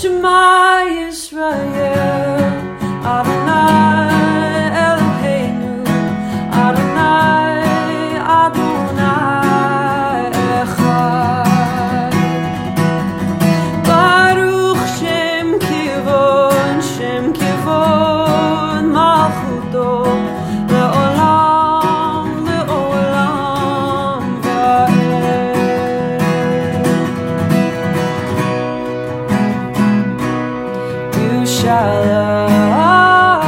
Shema Yisrael, You shall love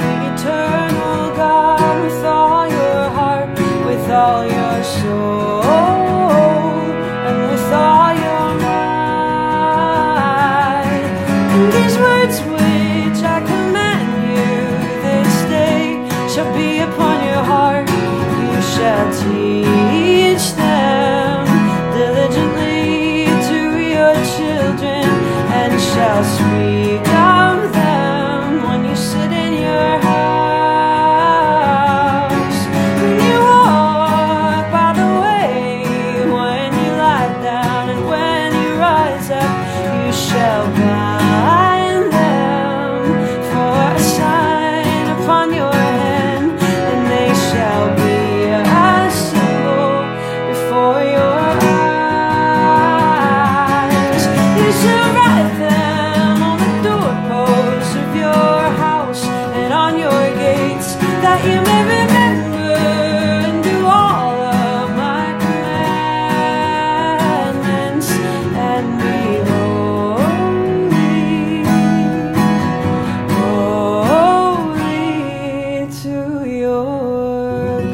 the eternal God with all your heart, with all your soul, and with all your might. And these words which I command you this day shall be upon your heart. You shall teach them shall speak.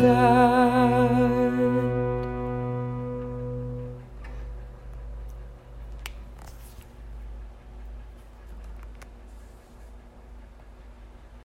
love.